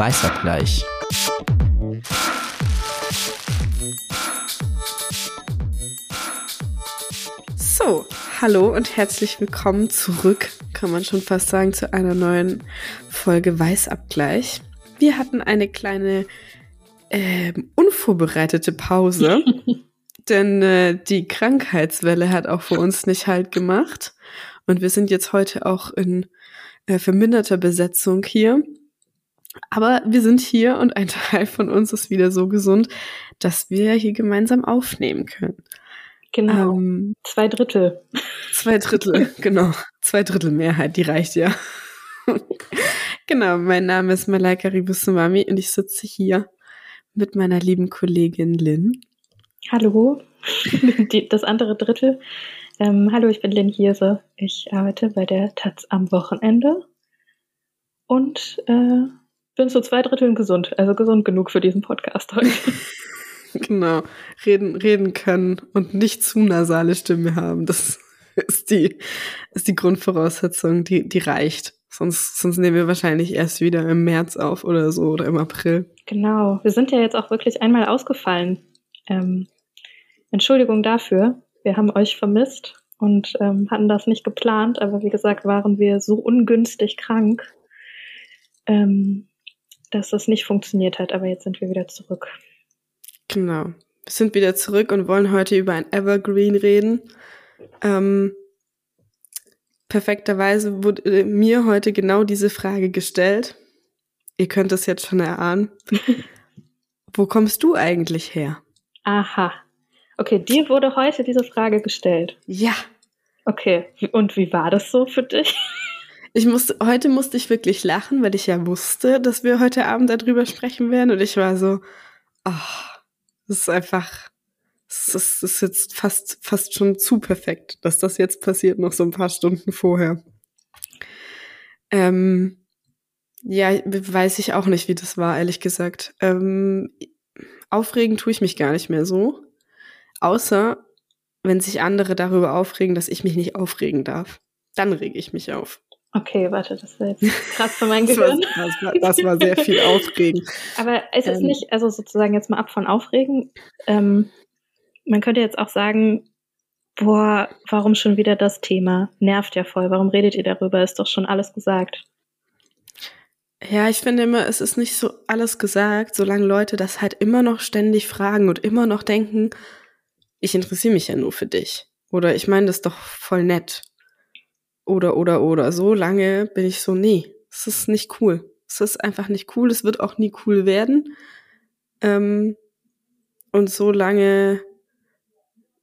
Weißabgleich. So, hallo und herzlich willkommen zurück, kann man schon fast sagen, zu einer neuen Folge Weißabgleich. Wir hatten eine kleine äh, unvorbereitete Pause, denn äh, die Krankheitswelle hat auch für uns nicht halt gemacht. Und wir sind jetzt heute auch in äh, verminderter Besetzung hier. Aber wir sind hier und ein Teil von uns ist wieder so gesund, dass wir hier gemeinsam aufnehmen können. Genau. Ähm, zwei Drittel. Zwei Drittel, genau. Zwei Drittel Mehrheit, die reicht ja. genau, mein Name ist Malaika Ribusumami und ich sitze hier mit meiner lieben Kollegin Lynn. Hallo, das andere Drittel. Ähm, hallo, ich bin Lynn Hirse. Ich arbeite bei der Taz am Wochenende und äh, bin zu zwei Dritteln gesund, also gesund genug für diesen Podcast heute. genau, reden, reden können und nicht zu nasale Stimme haben. Das ist die, ist die Grundvoraussetzung, die, die reicht. Sonst, sonst nehmen wir wahrscheinlich erst wieder im März auf oder so oder im April. Genau, wir sind ja jetzt auch wirklich einmal ausgefallen. Ähm, Entschuldigung dafür. Wir haben euch vermisst und ähm, hatten das nicht geplant, aber wie gesagt, waren wir so ungünstig krank, ähm, dass das nicht funktioniert hat. Aber jetzt sind wir wieder zurück. Genau. Wir sind wieder zurück und wollen heute über ein Evergreen reden. Ähm, perfekterweise wurde mir heute genau diese Frage gestellt. Ihr könnt es jetzt schon erahnen. Wo kommst du eigentlich her? Aha. Okay, dir wurde heute diese Frage gestellt. Ja. Okay. Und wie war das so für dich? Ich musste, heute musste ich wirklich lachen, weil ich ja wusste, dass wir heute Abend darüber sprechen werden. Und ich war so, ach, das ist einfach, das ist, ist jetzt fast, fast schon zu perfekt, dass das jetzt passiert, noch so ein paar Stunden vorher. Ähm, ja, weiß ich auch nicht, wie das war, ehrlich gesagt. Ähm, aufregen tue ich mich gar nicht mehr so. Außer, wenn sich andere darüber aufregen, dass ich mich nicht aufregen darf. Dann rege ich mich auf. Okay, warte, das war jetzt krass für mein Gehirn. das, war, das, war, das war sehr viel Aufregen. Aber es ist ähm, nicht, also sozusagen jetzt mal ab von Aufregen. Ähm, man könnte jetzt auch sagen, boah, warum schon wieder das Thema? Nervt ja voll. Warum redet ihr darüber? Ist doch schon alles gesagt. Ja, ich finde immer, es ist nicht so alles gesagt, solange Leute das halt immer noch ständig fragen und immer noch denken, ich interessiere mich ja nur für dich. Oder ich meine das doch voll nett oder, oder, oder. So lange bin ich so, nee, es ist nicht cool. Es ist einfach nicht cool. Es wird auch nie cool werden. Ähm, und so lange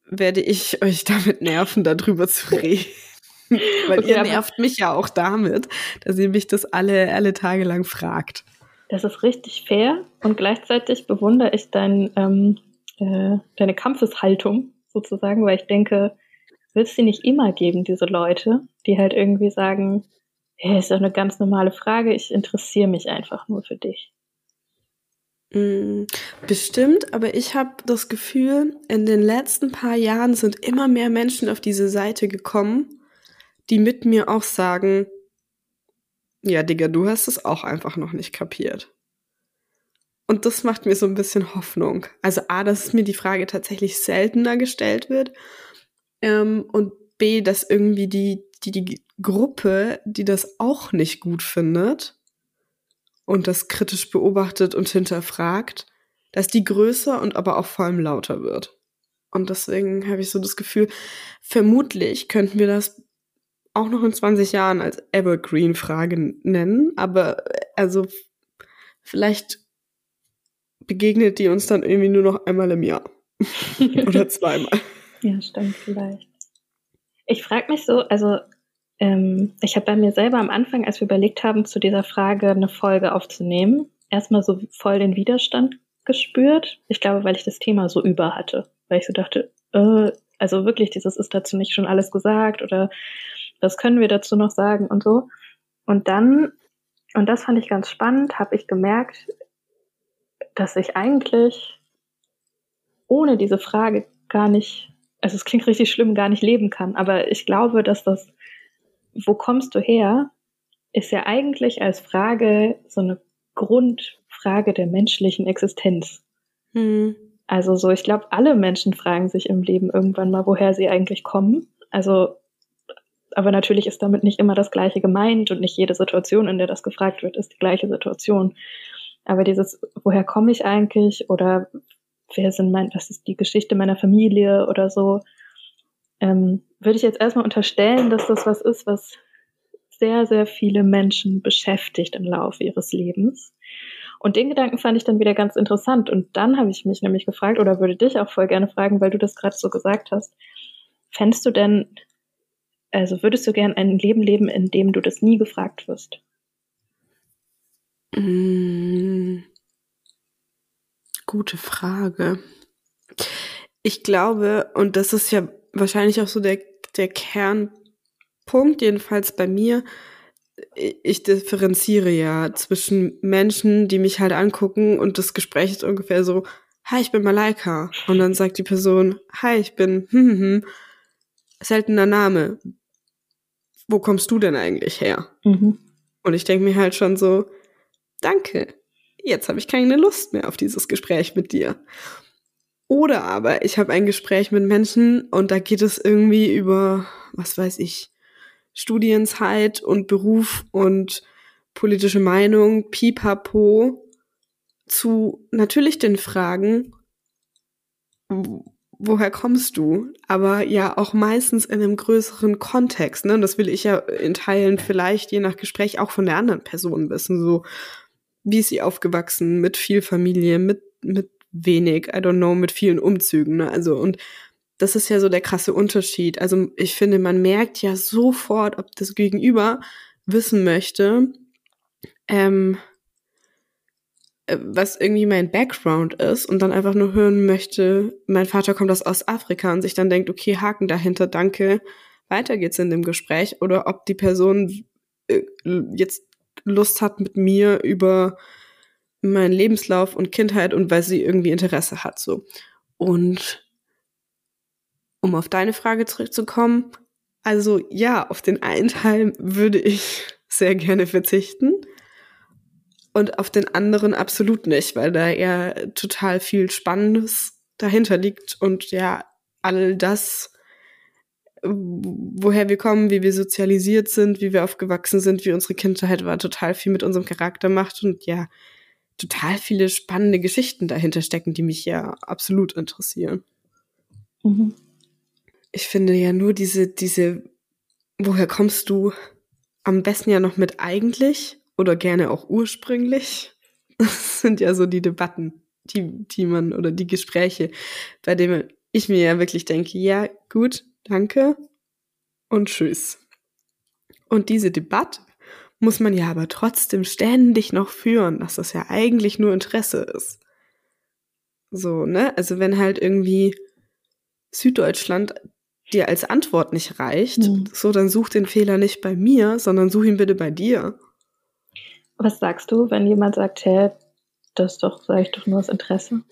werde ich euch damit nerven, darüber zu reden. Weil okay, ihr nervt mich ja auch damit, dass ihr mich das alle, alle Tage lang fragt. Das ist richtig fair und gleichzeitig bewundere ich dein, ähm, äh, deine Kampfeshaltung sozusagen, weil ich denke, wird es die nicht immer geben, diese Leute, die halt irgendwie sagen, hey, ist doch eine ganz normale Frage, ich interessiere mich einfach nur für dich. Mm, bestimmt, aber ich habe das Gefühl, in den letzten paar Jahren sind immer mehr Menschen auf diese Seite gekommen, die mit mir auch sagen, ja, Digga, du hast es auch einfach noch nicht kapiert. Und das macht mir so ein bisschen Hoffnung. Also A, dass mir die Frage tatsächlich seltener gestellt wird ähm, und B, dass irgendwie die, die, die Gruppe, die das auch nicht gut findet und das kritisch beobachtet und hinterfragt, dass die größer und aber auch vor allem lauter wird. Und deswegen habe ich so das Gefühl, vermutlich könnten wir das auch noch in 20 Jahren als Evergreen-Frage nennen, aber äh, also vielleicht begegnet die uns dann irgendwie nur noch einmal im Jahr. Oder zweimal. Ja, stimmt, vielleicht. Ich frage mich so, also ähm, ich habe bei mir selber am Anfang, als wir überlegt haben, zu dieser Frage eine Folge aufzunehmen, erstmal so voll den Widerstand gespürt. Ich glaube, weil ich das Thema so über hatte. Weil ich so dachte, äh, also wirklich, dieses ist dazu nicht schon alles gesagt oder was können wir dazu noch sagen und so. Und dann, und das fand ich ganz spannend, habe ich gemerkt, dass ich eigentlich ohne diese Frage gar nicht also es klingt richtig schlimm, gar nicht leben kann. Aber ich glaube, dass das, wo kommst du her, ist ja eigentlich als Frage so eine Grundfrage der menschlichen Existenz. Mhm. Also so, ich glaube, alle Menschen fragen sich im Leben irgendwann mal, woher sie eigentlich kommen. Also, aber natürlich ist damit nicht immer das Gleiche gemeint und nicht jede Situation, in der das gefragt wird, ist die gleiche Situation. Aber dieses, woher komme ich eigentlich oder wer sind mein, was ist die Geschichte meiner Familie oder so, ähm, würde ich jetzt erstmal unterstellen, dass das was ist, was sehr, sehr viele Menschen beschäftigt im Laufe ihres Lebens. Und den Gedanken fand ich dann wieder ganz interessant. Und dann habe ich mich nämlich gefragt, oder würde dich auch voll gerne fragen, weil du das gerade so gesagt hast, fändest du denn, also würdest du gern ein Leben leben, in dem du das nie gefragt wirst? Mm, gute Frage. Ich glaube, und das ist ja wahrscheinlich auch so der, der Kernpunkt, jedenfalls bei mir, ich differenziere ja zwischen Menschen, die mich halt angucken und das Gespräch ist ungefähr so, hi, ich bin Malaika. Und dann sagt die Person, hi, ich bin hm, hm, hm, seltener Name. Wo kommst du denn eigentlich her? Mhm. Und ich denke mir halt schon so, danke, jetzt habe ich keine Lust mehr auf dieses Gespräch mit dir. Oder aber ich habe ein Gespräch mit Menschen und da geht es irgendwie über, was weiß ich, Studienzeit und Beruf und politische Meinung, pipapo, zu natürlich den Fragen, woher kommst du? Aber ja auch meistens in einem größeren Kontext. Ne? Und das will ich ja in Teilen vielleicht je nach Gespräch auch von der anderen Person wissen. So, wie ist sie aufgewachsen? Mit viel Familie, mit, mit wenig, I don't know, mit vielen Umzügen. Ne? Also, und das ist ja so der krasse Unterschied. Also ich finde, man merkt ja sofort, ob das Gegenüber wissen möchte, ähm, äh, was irgendwie mein Background ist und dann einfach nur hören möchte, mein Vater kommt aus Ostafrika und sich dann denkt, okay, Haken dahinter, danke, weiter geht's in dem Gespräch oder ob die Person äh, jetzt Lust hat mit mir über meinen Lebenslauf und Kindheit und weil sie irgendwie Interesse hat so. Und um auf deine Frage zurückzukommen, also ja, auf den einen Teil würde ich sehr gerne verzichten und auf den anderen absolut nicht, weil da ja total viel Spannendes dahinter liegt und ja, all das, woher wir kommen, wie wir sozialisiert sind, wie wir aufgewachsen sind, wie unsere Kindheit war, total viel mit unserem Charakter macht und ja, total viele spannende Geschichten dahinter stecken, die mich ja absolut interessieren. Mhm ich finde ja nur diese, diese, woher kommst du am besten ja noch mit eigentlich oder gerne auch ursprünglich? Das sind ja so die Debatten, die, die man oder die Gespräche, bei denen ich mir ja wirklich denke, ja, gut, danke und tschüss. Und diese Debatte muss man ja aber trotzdem ständig noch führen, dass das ja eigentlich nur Interesse ist. So, ne? Also wenn halt irgendwie Süddeutschland dir als Antwort nicht reicht, mhm. so dann such den Fehler nicht bei mir, sondern such ihn bitte bei dir. Was sagst du, wenn jemand sagt, hey, das ist doch, ich doch nur aus Interesse?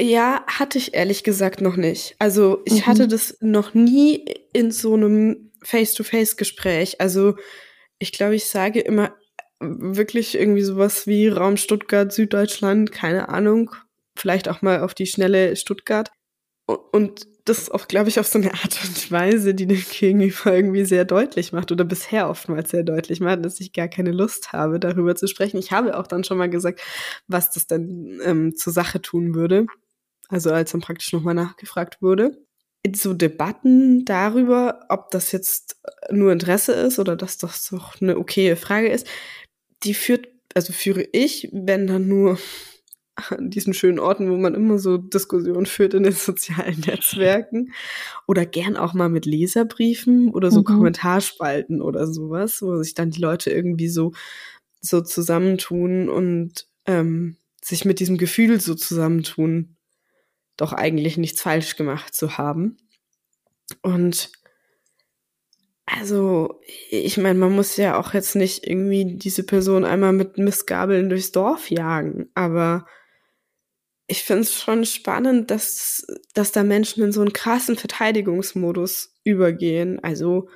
Ja, hatte ich ehrlich gesagt noch nicht. Also ich mhm. hatte das noch nie in so einem Face-to-Face-Gespräch. Also ich glaube, ich sage immer wirklich irgendwie sowas wie Raum Stuttgart, Süddeutschland, keine Ahnung. Vielleicht auch mal auf die schnelle Stuttgart. Und das auch, glaube ich, auf so eine Art und Weise, die dem Gegenüber irgendwie sehr deutlich macht oder bisher oftmals sehr deutlich macht, dass ich gar keine Lust habe, darüber zu sprechen. Ich habe auch dann schon mal gesagt, was das dann ähm, zur Sache tun würde. Also als dann praktisch nochmal nachgefragt wurde. So Debatten darüber, ob das jetzt nur Interesse ist oder dass das doch eine okaye Frage ist, die führt, also führe ich, wenn dann nur an diesen schönen Orten, wo man immer so Diskussionen führt in den sozialen Netzwerken. Oder gern auch mal mit Leserbriefen oder so mhm. Kommentarspalten oder sowas, wo sich dann die Leute irgendwie so, so zusammentun und ähm, sich mit diesem Gefühl so zusammentun, doch eigentlich nichts falsch gemacht zu haben. Und also, ich meine, man muss ja auch jetzt nicht irgendwie diese Person einmal mit Missgabeln durchs Dorf jagen, aber ich finde es schon spannend, dass, dass da Menschen in so einen krassen Verteidigungsmodus übergehen. Also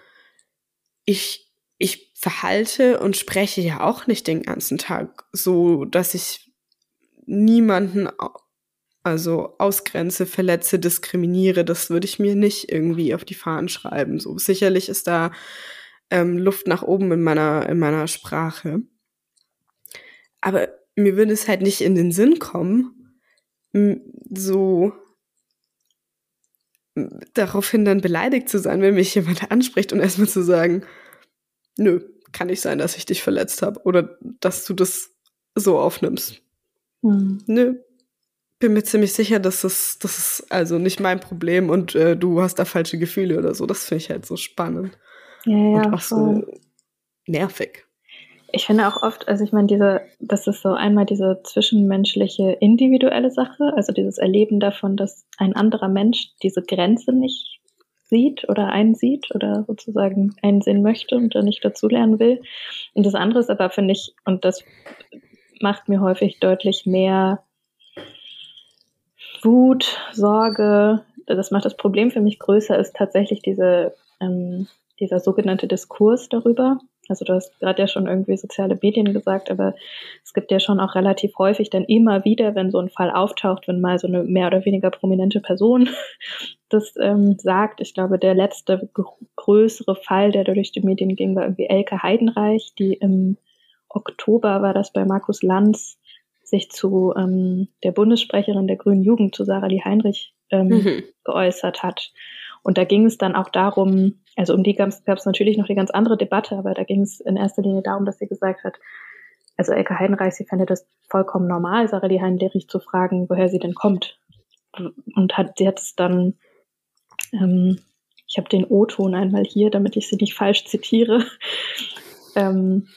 ich, ich verhalte und spreche ja auch nicht den ganzen Tag so, dass ich niemanden also ausgrenze, verletze, diskriminiere. Das würde ich mir nicht irgendwie auf die Fahnen schreiben. So sicherlich ist da ähm, Luft nach oben in meiner in meiner Sprache. Aber mir würde es halt nicht in den Sinn kommen, so daraufhin dann beleidigt zu sein, wenn mich jemand anspricht und erstmal zu sagen, nö, kann nicht sein, dass ich dich verletzt habe oder dass du das so aufnimmst. Hm. Nö. Bin mir ziemlich sicher, dass das, das ist also nicht mein Problem und äh, du hast da falsche Gefühle oder so. Das finde ich halt so spannend. Ja, ja, und auch voll. so nervig. Ich finde auch oft, also ich meine, diese, das ist so einmal diese zwischenmenschliche individuelle Sache, also dieses Erleben davon, dass ein anderer Mensch diese Grenze nicht sieht oder einsieht oder sozusagen einsehen möchte und da nicht dazulernen will. Und das andere ist aber, finde ich, und das macht mir häufig deutlich mehr Wut, Sorge, das macht das Problem für mich größer, ist tatsächlich diese, ähm, dieser sogenannte Diskurs darüber. Also du hast gerade ja schon irgendwie soziale Medien gesagt, aber es gibt ja schon auch relativ häufig dann immer wieder, wenn so ein Fall auftaucht, wenn mal so eine mehr oder weniger prominente Person das ähm, sagt. Ich glaube, der letzte größere Fall, der durch die Medien ging, war irgendwie Elke Heidenreich, die im Oktober war das bei Markus Lanz sich zu ähm, der Bundessprecherin der Grünen Jugend, zu Sarah Lee Heinrich, ähm, mhm. geäußert hat. Und da ging es dann auch darum, also um die gab es natürlich noch die ganz andere Debatte, aber da ging es in erster Linie darum, dass sie gesagt hat, also Elke Heidenreich, sie fände das vollkommen normal, Sarah die Heinrich zu fragen, woher sie denn kommt. Und hat, es dann, ähm, ich habe den O-Ton einmal hier, damit ich sie nicht falsch zitiere. ähm,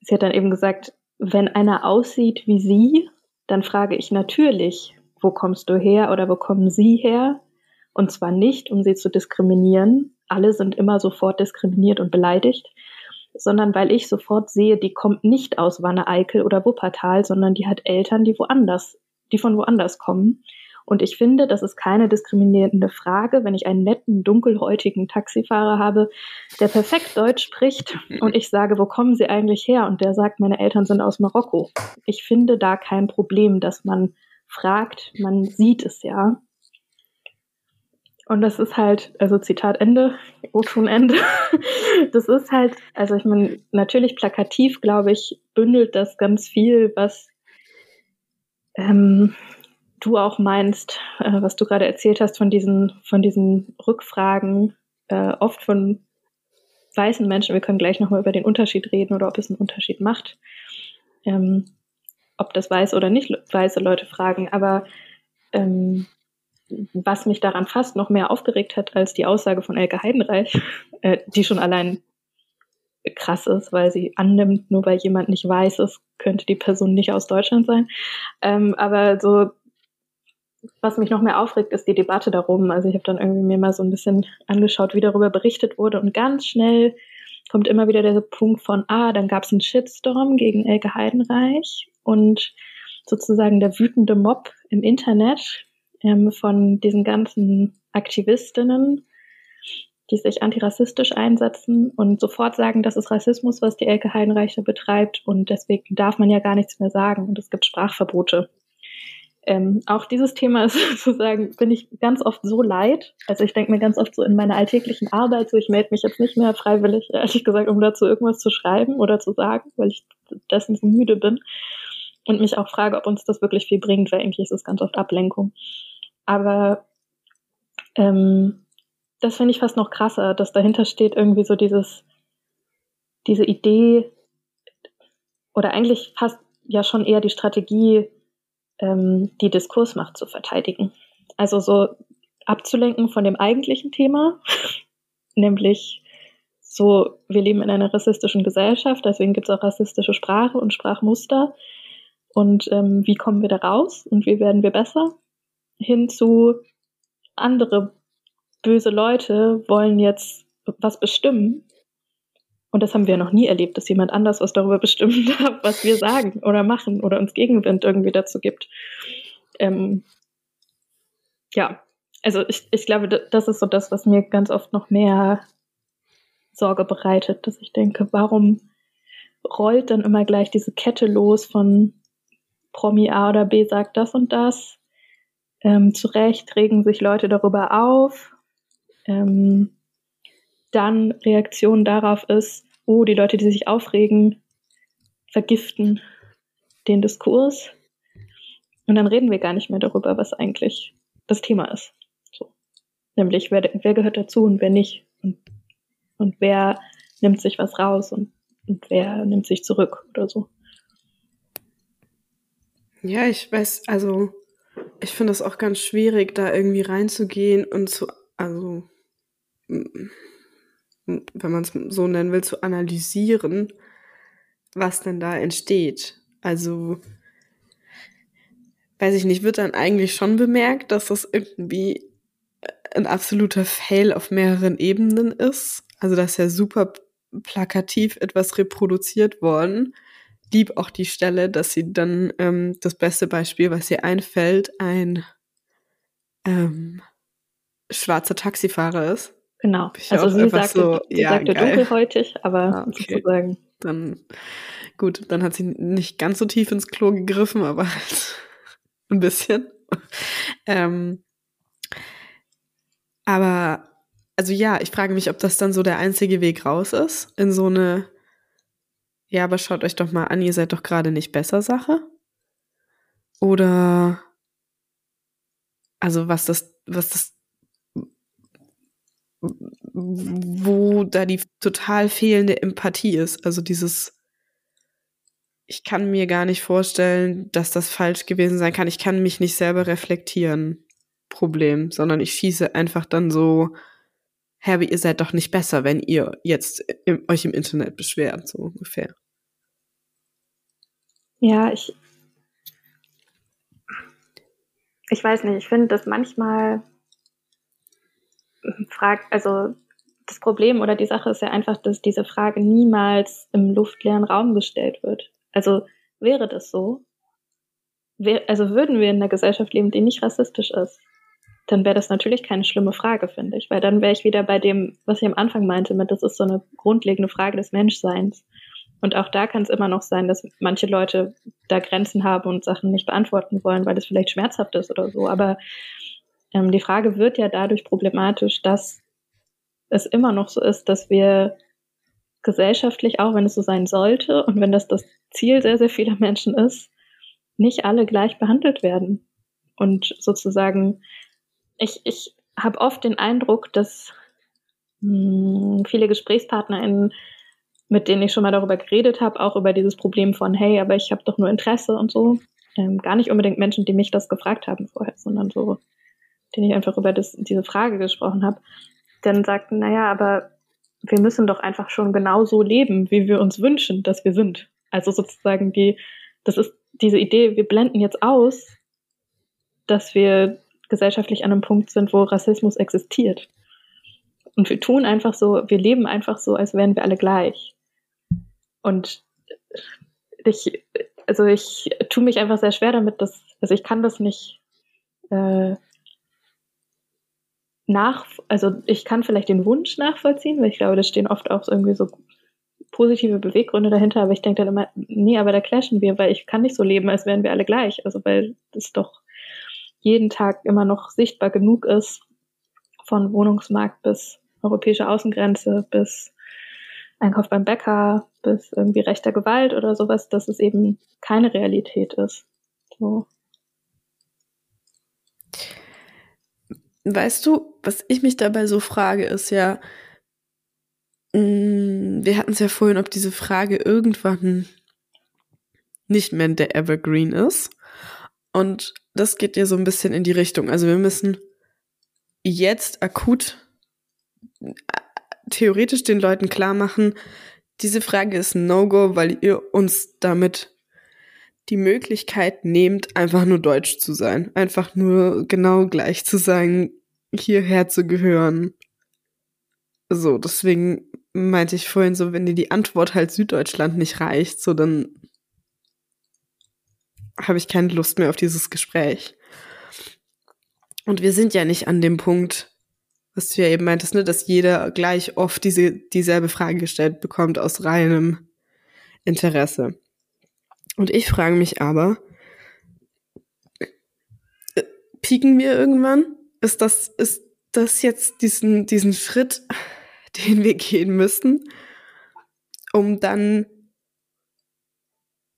sie hat dann eben gesagt, wenn einer aussieht wie sie, dann frage ich natürlich, wo kommst du her oder wo kommen sie her? Und zwar nicht, um sie zu diskriminieren. Alle sind immer sofort diskriminiert und beleidigt, sondern weil ich sofort sehe, die kommt nicht aus Wanne-Eickel oder Wuppertal, sondern die hat Eltern, die woanders, die von woanders kommen. Und ich finde, das ist keine diskriminierende Frage, wenn ich einen netten, dunkelhäutigen Taxifahrer habe, der perfekt Deutsch spricht und ich sage, wo kommen Sie eigentlich her? Und der sagt, meine Eltern sind aus Marokko. Ich finde da kein Problem, dass man fragt, man sieht es ja. Und das ist halt, also Zitat Ende, O-Ton Ende. Das ist halt, also ich meine, natürlich plakativ, glaube ich, bündelt das ganz viel, was ähm, du auch meinst, äh, was du gerade erzählt hast von diesen, von diesen Rückfragen, äh, oft von weißen Menschen. Wir können gleich nochmal über den Unterschied reden oder ob es einen Unterschied macht. Ähm, ob das weiße oder nicht weiße Leute fragen, aber ähm, was mich daran fast noch mehr aufgeregt hat als die Aussage von Elke Heidenreich, äh, die schon allein krass ist, weil sie annimmt, nur weil jemand nicht weiß ist, könnte die Person nicht aus Deutschland sein. Ähm, aber so, was mich noch mehr aufregt, ist die Debatte darum. Also ich habe dann irgendwie mir mal so ein bisschen angeschaut, wie darüber berichtet wurde und ganz schnell kommt immer wieder der Punkt von, ah, dann gab es einen Shitstorm gegen Elke Heidenreich und sozusagen der wütende Mob im Internet ähm, von diesen ganzen Aktivistinnen, die sich antirassistisch einsetzen und sofort sagen, das ist Rassismus, was die Elke Heidenreicher betreibt und deswegen darf man ja gar nichts mehr sagen und es gibt Sprachverbote. Ähm, auch dieses Thema ist sozusagen, bin ich ganz oft so leid. Also ich denke mir ganz oft so in meiner alltäglichen Arbeit, so ich melde mich jetzt nicht mehr freiwillig, ehrlich gesagt, um dazu irgendwas zu schreiben oder zu sagen, weil ich dessen so müde bin und mich auch frage, ob uns das wirklich viel bringt, weil eigentlich ist es ganz oft Ablenkung. Aber ähm, das finde ich fast noch krasser, dass dahinter steht irgendwie so dieses, diese Idee oder eigentlich fast ja schon eher die Strategie, ähm, die Diskursmacht zu verteidigen. Also so abzulenken von dem eigentlichen Thema, nämlich so, wir leben in einer rassistischen Gesellschaft, deswegen gibt es auch rassistische Sprache und Sprachmuster. Und ähm, wie kommen wir da raus und wie werden wir besser? Hin zu andere böse Leute wollen jetzt was bestimmen. Und das haben wir noch nie erlebt, dass jemand anders was darüber bestimmen darf, was wir sagen oder machen oder uns Gegenwind irgendwie dazu gibt. Ähm, ja, also ich, ich glaube, das ist so das, was mir ganz oft noch mehr Sorge bereitet, dass ich denke, warum rollt dann immer gleich diese Kette los von Promi A oder B sagt das und das. Ähm, zu Recht regen sich Leute darüber auf. Ähm, dann Reaktion darauf ist, oh, die Leute, die sich aufregen, vergiften den Diskurs. Und dann reden wir gar nicht mehr darüber, was eigentlich das Thema ist. So. Nämlich, wer, wer gehört dazu und wer nicht. Und, und wer nimmt sich was raus und, und wer nimmt sich zurück oder so. Ja, ich weiß, also ich finde es auch ganz schwierig, da irgendwie reinzugehen und zu, also wenn man es so nennen will, zu analysieren, was denn da entsteht. Also, weiß ich nicht, wird dann eigentlich schon bemerkt, dass das irgendwie ein absoluter Fail auf mehreren Ebenen ist. Also, das ist ja super plakativ etwas reproduziert worden. Lieb auch die Stelle, dass sie dann ähm, das beste Beispiel, was ihr einfällt, ein ähm, schwarzer Taxifahrer ist. Genau. Also sie sagte, so, sie ja, sagte dunkelhäutig, aber ah, okay. sozusagen. Dann gut, dann hat sie nicht ganz so tief ins Klo gegriffen, aber halt ein bisschen. ähm, aber also ja, ich frage mich, ob das dann so der einzige Weg raus ist in so eine ja, aber schaut euch doch mal an, ihr seid doch gerade nicht besser Sache. Oder also was das was das wo da die total fehlende Empathie ist. Also dieses, ich kann mir gar nicht vorstellen, dass das falsch gewesen sein kann. Ich kann mich nicht selber reflektieren. Problem, sondern ich schieße einfach dann so, Herbie, ihr seid doch nicht besser, wenn ihr jetzt im, euch im Internet beschwert, so ungefähr. Ja, ich, ich weiß nicht, ich finde das manchmal fragt, also das Problem oder die Sache ist ja einfach, dass diese Frage niemals im luftleeren Raum gestellt wird. Also wäre das so, also würden wir in einer Gesellschaft leben, die nicht rassistisch ist, dann wäre das natürlich keine schlimme Frage, finde ich, weil dann wäre ich wieder bei dem, was ich am Anfang meinte, mit das ist so eine grundlegende Frage des Menschseins. Und auch da kann es immer noch sein, dass manche Leute da Grenzen haben und Sachen nicht beantworten wollen, weil das vielleicht schmerzhaft ist oder so. Aber ähm, die Frage wird ja dadurch problematisch, dass es immer noch so ist, dass wir gesellschaftlich, auch wenn es so sein sollte und wenn das das Ziel sehr, sehr vieler Menschen ist, nicht alle gleich behandelt werden. Und sozusagen, ich, ich habe oft den Eindruck, dass mh, hm, viele GesprächspartnerInnen, mit denen ich schon mal darüber geredet habe, auch über dieses Problem von, hey, aber ich habe doch nur Interesse und so, ähm, gar nicht unbedingt Menschen, die mich das gefragt haben vorher, sondern so den ich einfach über das, diese Frage gesprochen habe, dann sagten, naja, aber wir müssen doch einfach schon genau so leben, wie wir uns wünschen, dass wir sind. Also sozusagen die, das ist diese Idee, wir blenden jetzt aus, dass wir gesellschaftlich an einem Punkt sind, wo Rassismus existiert. Und wir tun einfach so, wir leben einfach so, als wären wir alle gleich. Und ich, also ich tue mich einfach sehr schwer damit, dass, also ich kann das nicht äh, nach, also ich kann vielleicht den Wunsch nachvollziehen, weil ich glaube, da stehen oft auch irgendwie so positive Beweggründe dahinter, aber ich denke dann immer, nee, aber da clashen wir, weil ich kann nicht so leben, als wären wir alle gleich. Also weil das doch jeden Tag immer noch sichtbar genug ist, von Wohnungsmarkt bis europäische Außengrenze bis Einkauf beim Bäcker bis irgendwie rechter Gewalt oder sowas, dass es eben keine Realität ist. So. Weißt du, was ich mich dabei so frage, ist ja, mh, mm, wir hatten es ja vorhin, ob diese Frage irgendwann nicht mehr der Evergreen ist. Und das geht ja so ein bisschen in die Richtung. Also wir müssen jetzt akut äh, theoretisch den Leuten klar machen, diese Frage ist ein No-Go, weil ihr uns damit die Möglichkeit nehmt, einfach nur deutsch zu sein. Einfach nur genau gleich zu sein, hierher zu gehören. So, deswegen meinte ich vorhin so, wenn dir die Antwort halt Süddeutschland nicht reicht, so dann habe ich keine Lust mehr auf dieses Gespräch. Und wir sind ja nicht an dem Punkt, was du ja eben meintest, ne, dass jeder gleich oft diese, dieselbe Frage gestellt bekommt aus reinem Interesse. Und ich frage mich aber, äh, pieken wir irgendwann? Ist das, ist das jetzt diesen, diesen Schritt, den wir gehen müssen, um dann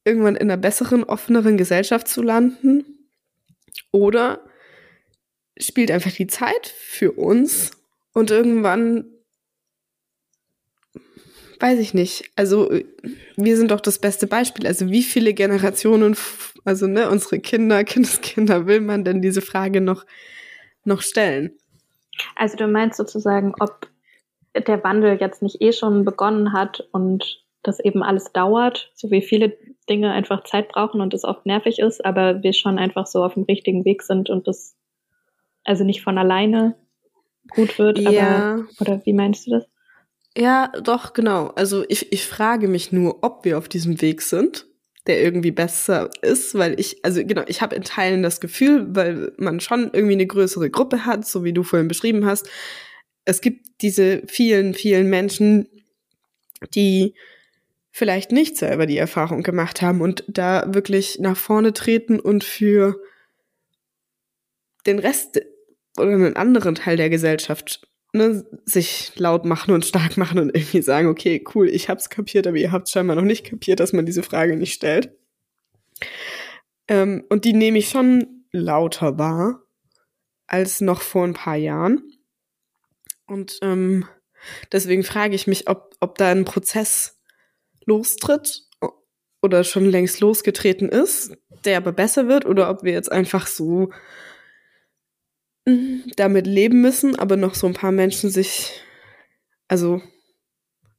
irgendwann in einer besseren, offeneren Gesellschaft zu landen? Oder spielt einfach die Zeit für uns und irgendwann weiß ich nicht. Also wir sind doch das beste Beispiel. Also wie viele Generationen, also ne, unsere Kinder, Kindeskinder, will man denn diese Frage noch, noch stellen? Also du meinst sozusagen, ob der Wandel jetzt nicht eh schon begonnen hat und das eben alles dauert, so wie viele Dinge einfach Zeit brauchen und es oft nervig ist, aber wir schon einfach so auf dem richtigen Weg sind und das also nicht von alleine gut wird, ja. aber oder wie meinst du das? Ja, doch, genau. Also ich, ich frage mich nur, ob wir auf diesem Weg sind, der irgendwie besser ist, weil ich, also genau, ich habe in Teilen das Gefühl, weil man schon irgendwie eine größere Gruppe hat, so wie du vorhin beschrieben hast. Es gibt diese vielen, vielen Menschen, die vielleicht nicht selber die Erfahrung gemacht haben und da wirklich nach vorne treten und für den Rest oder einen anderen Teil der Gesellschaft ne, sich laut machen und stark machen und irgendwie sagen, okay, cool, ich hab's kapiert, aber ihr habt scheinbar noch nicht kapiert, dass man diese Frage nicht stellt. Ähm, und die nehme ich schon lauter wahr als noch vor ein paar Jahren. Und ähm, deswegen frage ich mich, ob, ob da ein Prozess lostritt oder schon längst losgetreten ist, der aber besser wird, oder ob wir jetzt einfach so damit leben müssen, aber noch so ein paar Menschen sich, also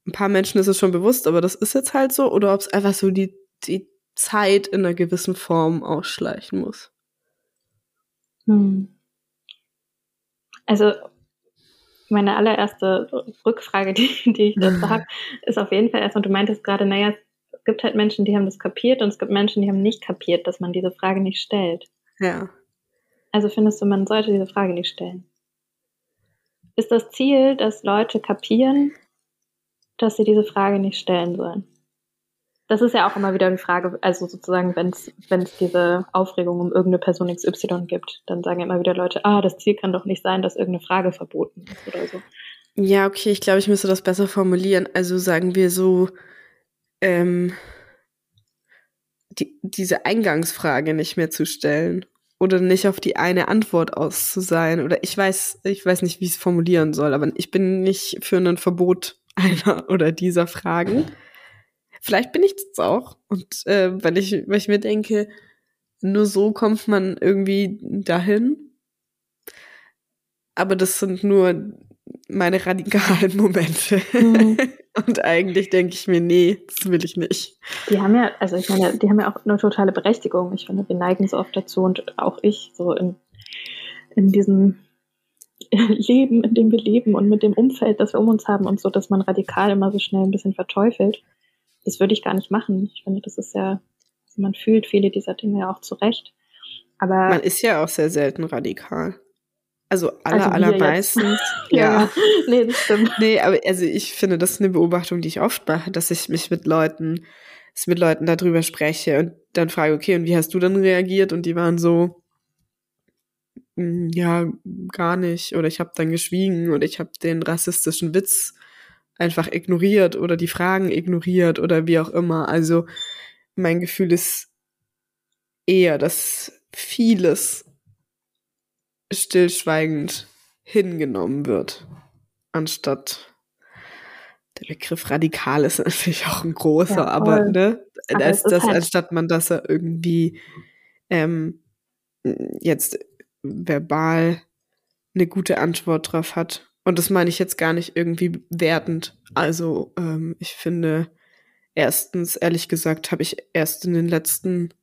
ein paar Menschen ist es schon bewusst, aber das ist jetzt halt so, oder ob es einfach so die, die Zeit in einer gewissen Form ausschleichen muss. Hm. Also meine allererste Rückfrage, die, die ich dazu habe, ist auf jeden Fall erstmal, du meintest gerade, naja, es gibt halt Menschen, die haben das kapiert und es gibt Menschen, die haben nicht kapiert, dass man diese Frage nicht stellt. Ja. Also findest du, man sollte diese Frage nicht stellen? Ist das Ziel, dass Leute kapieren, dass sie diese Frage nicht stellen sollen? Das ist ja auch immer wieder die Frage, also sozusagen, wenn es diese Aufregung um irgendeine Person XY gibt, dann sagen immer wieder Leute, ah, das Ziel kann doch nicht sein, dass irgendeine Frage verboten ist oder so. Ja, okay, ich glaube, ich müsste das besser formulieren. Also sagen wir so, ähm, die, diese Eingangsfrage nicht mehr zu stellen oder nicht auf die eine Antwort aus zu sein. Oder ich weiß, ich weiß nicht, wie ich es formulieren soll, aber ich bin nicht für ein Verbot einer oder dieser Fragen. Vielleicht bin ich das auch. Und äh, weil ich, weil ich mir denke, nur so kommt man irgendwie dahin. Aber das sind nur meine radikalen Momente. Mhm. Und eigentlich denke ich mir, nee, das will ich nicht. Die haben ja, also ich meine, die haben ja auch eine totale Berechtigung. Ich finde, wir neigen so oft dazu und auch ich so in, in diesem Leben, in dem wir leben und mit dem Umfeld, das wir um uns haben und so, dass man radikal immer so schnell ein bisschen verteufelt. Das würde ich gar nicht machen. Ich finde, das ist ja, man fühlt viele dieser Dinge ja auch zurecht. Aber man ist ja auch sehr selten radikal. Also aller, also allermeistens. ja. ja. Nee, das stimmt. Nee, aber also ich finde, das ist eine Beobachtung, die ich oft mache, dass ich mich mit Leuten, mit Leuten darüber spreche und dann frage, okay, und wie hast du dann reagiert? Und die waren so, hm, ja, gar nicht. Oder ich habe dann geschwiegen oder ich habe den rassistischen Witz einfach ignoriert oder die Fragen ignoriert oder wie auch immer. Also mein Gefühl ist eher, dass vieles stillschweigend hingenommen wird, anstatt der Begriff radikal ist natürlich auch ein großer, ja, aber ne, aber als das, halt anstatt man das irgendwie ähm, jetzt verbal eine gute Antwort drauf hat. Und das meine ich jetzt gar nicht irgendwie wertend. Also ähm, ich finde, erstens, ehrlich gesagt, habe ich erst in den letzten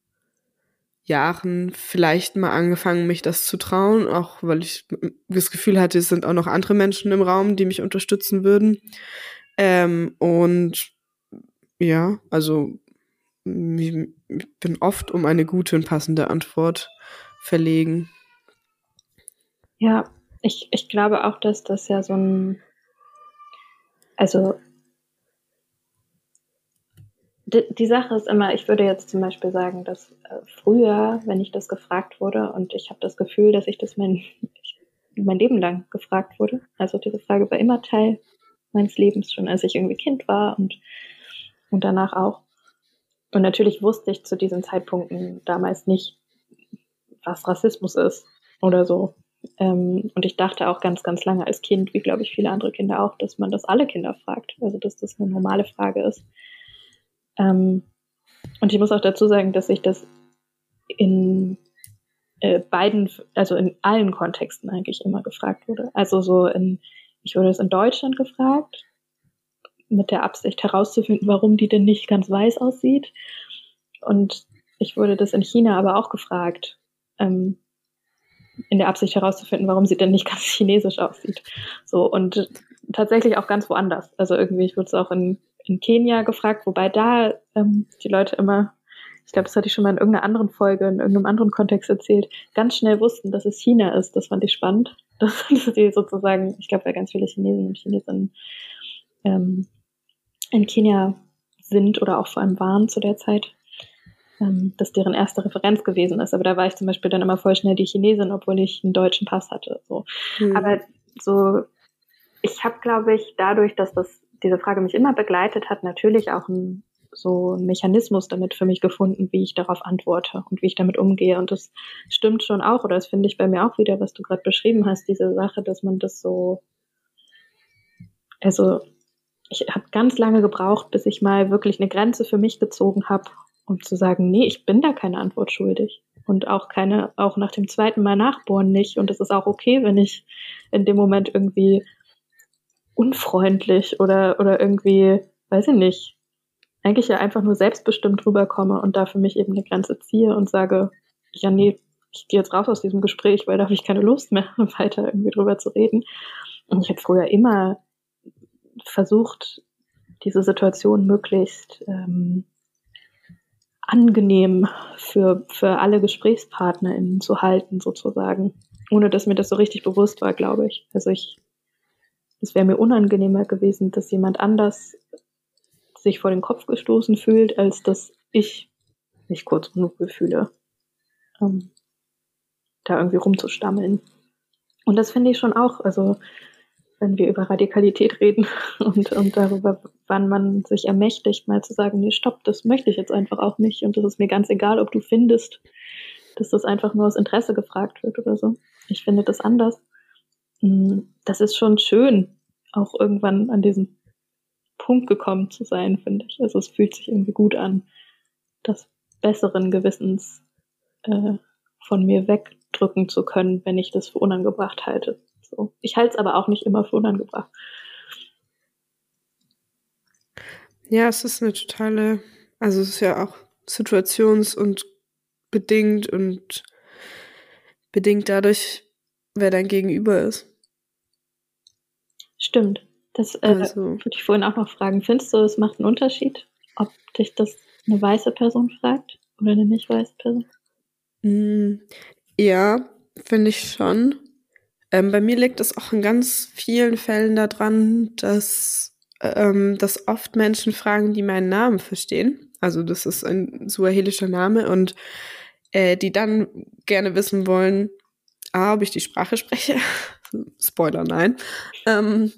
Jahren vielleicht mal angefangen, mich das zu trauen, auch weil ich das Gefühl hatte, es sind auch noch andere Menschen im Raum, die mich unterstützen würden. Ähm, und ja, also ich bin oft um eine gute und passende Antwort verlegen. Ja, Ich, ich glaube auch, dass das ja so ein, also die, Sache ist immer, ich würde jetzt zum Beispiel sagen, dass äh, früher, wenn ich das gefragt wurde und ich habe das Gefühl, dass ich das mein, mein Leben lang gefragt wurde, also diese Frage war immer Teil meines Lebens, schon als ich irgendwie Kind war und, und danach auch. Und natürlich wusste ich zu diesen Zeitpunkten damals nicht, was Rassismus ist oder so. Ähm, und ich dachte auch ganz, ganz lange als Kind, wie glaube ich viele andere Kinder auch, dass man das alle Kinder fragt. Also dass das eine normale Frage ist. Ähm, und ich muss auch dazu sagen, dass ich das in äh, beiden, also in allen Kontexten eigentlich immer gefragt wurde. Also so in, ich wurde es in Deutschland gefragt, mit der Absicht herauszufinden, warum die denn nicht ganz weiß aussieht. Und ich wurde das in China aber auch gefragt, ähm, in der Absicht herauszufinden, warum sie denn nicht ganz chinesisch aussieht. So und tatsächlich auch ganz woanders. Also irgendwie, ich wurde es auch in, in Kenia gefragt, wobei da ähm, die Leute immer, ich glaube, das hatte ich schon mal in irgendeiner anderen Folge, in irgendeinem anderen Kontext erzählt, ganz schnell wussten, dass es China ist. Das fand ich spannend. Dass, dass die sozusagen, ich glaube, weil ganz viele Chinesen und Chinesen ähm, in Kenia sind oder auch vor allem waren zu der Zeit, ähm, dass deren erste Referenz gewesen ist. Aber da war ich zum Beispiel dann immer voll schnell die Chinesin, obwohl ich einen deutschen Pass hatte. So. Mhm. Aber so, ich habe, glaube ich, dadurch, dass das diese Frage mich immer begleitet hat, natürlich auch ein, so ein Mechanismus damit für mich gefunden, wie ich darauf antworte und wie ich damit umgehe. Und das stimmt schon auch, oder das finde ich bei mir auch wieder, was du gerade beschrieben hast, diese Sache, dass man das so, also ich habe ganz lange gebraucht, bis ich mal wirklich eine Grenze für mich gezogen habe, um zu sagen, nee, ich bin da keine Antwort schuldig. Und auch keine, auch nach dem zweiten Mal nachbohren nicht. Und es ist auch okay, wenn ich in dem Moment irgendwie unfreundlich oder, oder irgendwie, weiß ich nicht, eigentlich ja einfach nur selbstbestimmt rüberkomme und da für mich eben eine Grenze ziehe und sage, ja, nee, ich gehe jetzt raus aus diesem Gespräch, weil da habe ich keine Lust mehr, weiter irgendwie drüber zu reden. Und ich habe früher immer versucht, diese Situation möglichst ähm, angenehm für, für alle GesprächspartnerInnen zu halten, sozusagen. Ohne dass mir das so richtig bewusst war, glaube ich. Also ich, es wäre mir unangenehmer gewesen, dass jemand anders sich vor den Kopf gestoßen fühlt, als dass ich mich kurz genug fühle, ähm, da irgendwie rumzustammeln. Und das finde ich schon auch, also wenn wir über Radikalität reden und, und darüber, wann man sich ermächtigt, mal zu sagen, nee, stopp, das möchte ich jetzt einfach auch nicht und das ist mir ganz egal, ob du findest, dass das einfach nur aus Interesse gefragt wird oder so. Ich finde das anders. Hm, das ist schon schön, auch irgendwann an diesen Punkt gekommen zu sein, finde ich. Also es fühlt sich irgendwie gut an, das besseren Gewissens äh, von mir wegdrücken zu können, wenn ich das für unangebracht halte. So. Ich halte es aber auch nicht immer für unangebracht. Ja, es ist eine totale, also es ist ja auch situations- und bedingt und bedingt dadurch, wer dein Gegenüber ist. Stimmt. Das äh, also. würde ich vorhin auch noch fragen. Findest du, es macht einen Unterschied, ob dich das eine weiße Person fragt oder eine nicht weiße Person? Mm, ja, finde ich schon. Ähm, bei mir liegt es auch in ganz vielen Fällen daran, dass, ähm, dass oft Menschen fragen, die meinen Namen verstehen. Also das ist ein suahelischer Name und äh, die dann gerne wissen wollen, A, ob ich die Sprache spreche. Spoiler, nein. Ähm,